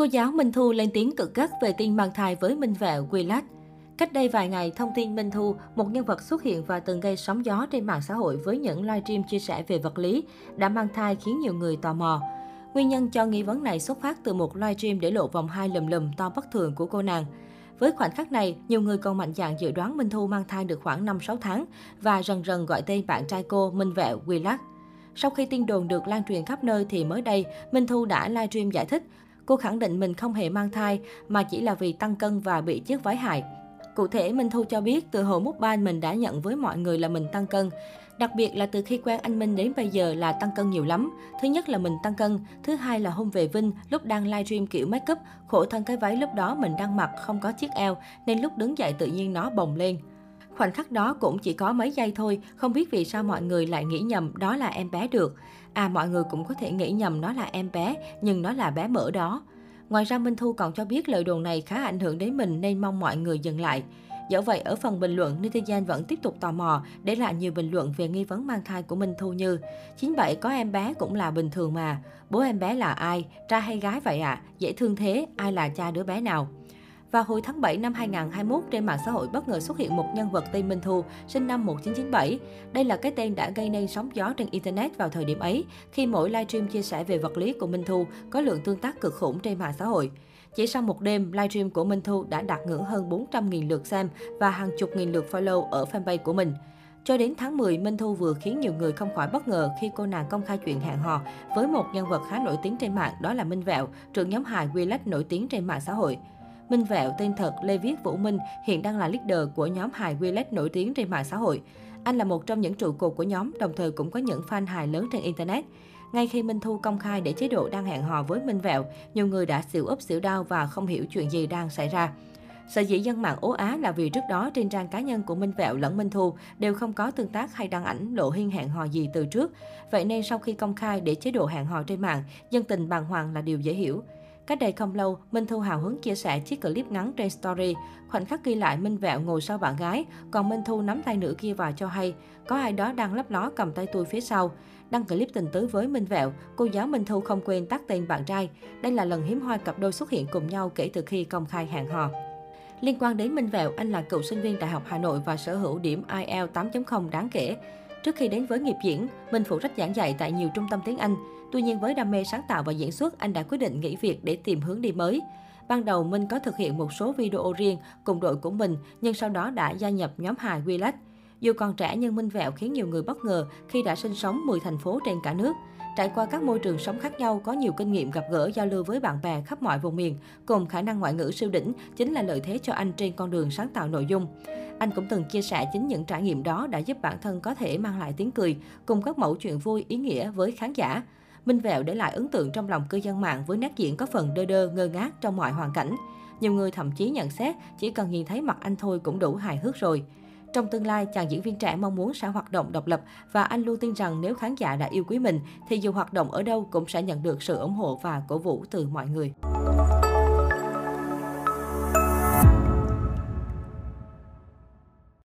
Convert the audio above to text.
Cô giáo Minh Thu lên tiếng cực gắt về tin mang thai với Minh Vẹo Lách. Cách đây vài ngày, thông tin Minh Thu, một nhân vật xuất hiện và từng gây sóng gió trên mạng xã hội với những livestream chia sẻ về vật lý, đã mang thai khiến nhiều người tò mò. Nguyên nhân cho nghi vấn này xuất phát từ một livestream để lộ vòng hai lùm lùm to bất thường của cô nàng. Với khoảnh khắc này, nhiều người còn mạnh dạn dự đoán Minh Thu mang thai được khoảng 5-6 tháng và rần rần gọi tên bạn trai cô Minh Vẹo Lắc. Sau khi tin đồn được lan truyền khắp nơi thì mới đây, Minh Thu đã livestream giải thích. Cô khẳng định mình không hề mang thai mà chỉ là vì tăng cân và bị chiếc váy hại. Cụ thể, Minh Thu cho biết từ hồi múc ban mình đã nhận với mọi người là mình tăng cân. Đặc biệt là từ khi quen anh Minh đến bây giờ là tăng cân nhiều lắm. Thứ nhất là mình tăng cân, thứ hai là hôm về Vinh, lúc đang livestream kiểu make up, khổ thân cái váy lúc đó mình đang mặc không có chiếc eo, nên lúc đứng dậy tự nhiên nó bồng lên. Khoảnh khắc đó cũng chỉ có mấy giây thôi, không biết vì sao mọi người lại nghĩ nhầm đó là em bé được. À mọi người cũng có thể nghĩ nhầm nó là em bé, nhưng nó là bé mỡ đó. Ngoài ra Minh Thu còn cho biết lời đồn này khá ảnh hưởng đến mình nên mong mọi người dừng lại. Dẫu vậy, ở phần bình luận, netizen vẫn tiếp tục tò mò để lại nhiều bình luận về nghi vấn mang thai của Minh Thu như 97 có em bé cũng là bình thường mà, bố em bé là ai, trai hay gái vậy ạ, à? dễ thương thế, ai là cha đứa bé nào. Vào hồi tháng 7 năm 2021, trên mạng xã hội bất ngờ xuất hiện một nhân vật tên Minh Thu, sinh năm 1997. Đây là cái tên đã gây nên sóng gió trên Internet vào thời điểm ấy, khi mỗi livestream chia sẻ về vật lý của Minh Thu có lượng tương tác cực khủng trên mạng xã hội. Chỉ sau một đêm, livestream của Minh Thu đã đạt ngưỡng hơn 400.000 lượt xem và hàng chục nghìn lượt follow ở fanpage của mình. Cho đến tháng 10, Minh Thu vừa khiến nhiều người không khỏi bất ngờ khi cô nàng công khai chuyện hẹn hò với một nhân vật khá nổi tiếng trên mạng, đó là Minh Vẹo, trưởng nhóm hài Willat nổi tiếng trên mạng xã hội. Minh Vẹo tên thật Lê Viết Vũ Minh hiện đang là leader của nhóm hài Willet nổi tiếng trên mạng xã hội. Anh là một trong những trụ cột của nhóm, đồng thời cũng có những fan hài lớn trên Internet. Ngay khi Minh Thu công khai để chế độ đang hẹn hò với Minh Vẹo, nhiều người đã xỉu úp xỉu đau và không hiểu chuyện gì đang xảy ra. Sở dĩ dân mạng ố á là vì trước đó trên trang cá nhân của Minh Vẹo lẫn Minh Thu đều không có tương tác hay đăng ảnh lộ hiên hẹn hò gì từ trước. Vậy nên sau khi công khai để chế độ hẹn hò trên mạng, dân tình bàng hoàng là điều dễ hiểu. Cách đây không lâu, Minh Thu hào hứng chia sẻ chiếc clip ngắn trên story. Khoảnh khắc ghi lại Minh Vẹo ngồi sau bạn gái, còn Minh Thu nắm tay nữ kia và cho hay, có ai đó đang lấp ló cầm tay tôi phía sau. Đăng clip tình tứ với Minh Vẹo, cô giáo Minh Thu không quên tắt tên bạn trai. Đây là lần hiếm hoi cặp đôi xuất hiện cùng nhau kể từ khi công khai hẹn hò. Liên quan đến Minh Vẹo, anh là cựu sinh viên Đại học Hà Nội và sở hữu điểm IELTS 8.0 đáng kể. Trước khi đến với nghiệp diễn, Minh phụ trách giảng dạy tại nhiều trung tâm tiếng Anh. Tuy nhiên với đam mê sáng tạo và diễn xuất, anh đã quyết định nghỉ việc để tìm hướng đi mới. Ban đầu Minh có thực hiện một số video riêng cùng đội của mình, nhưng sau đó đã gia nhập nhóm hài Willat. Dù còn trẻ nhưng Minh Vẹo khiến nhiều người bất ngờ khi đã sinh sống 10 thành phố trên cả nước. Trải qua các môi trường sống khác nhau, có nhiều kinh nghiệm gặp gỡ giao lưu với bạn bè khắp mọi vùng miền, cùng khả năng ngoại ngữ siêu đỉnh chính là lợi thế cho anh trên con đường sáng tạo nội dung. Anh cũng từng chia sẻ chính những trải nghiệm đó đã giúp bản thân có thể mang lại tiếng cười, cùng các mẫu chuyện vui, ý nghĩa với khán giả. Minh Vẹo để lại ấn tượng trong lòng cư dân mạng với nét diễn có phần đơ đơ ngơ ngác trong mọi hoàn cảnh. Nhiều người thậm chí nhận xét chỉ cần nhìn thấy mặt anh thôi cũng đủ hài hước rồi. Trong tương lai, chàng diễn viên trẻ mong muốn sẽ hoạt động độc lập và anh luôn tin rằng nếu khán giả đã yêu quý mình thì dù hoạt động ở đâu cũng sẽ nhận được sự ủng hộ và cổ vũ từ mọi người.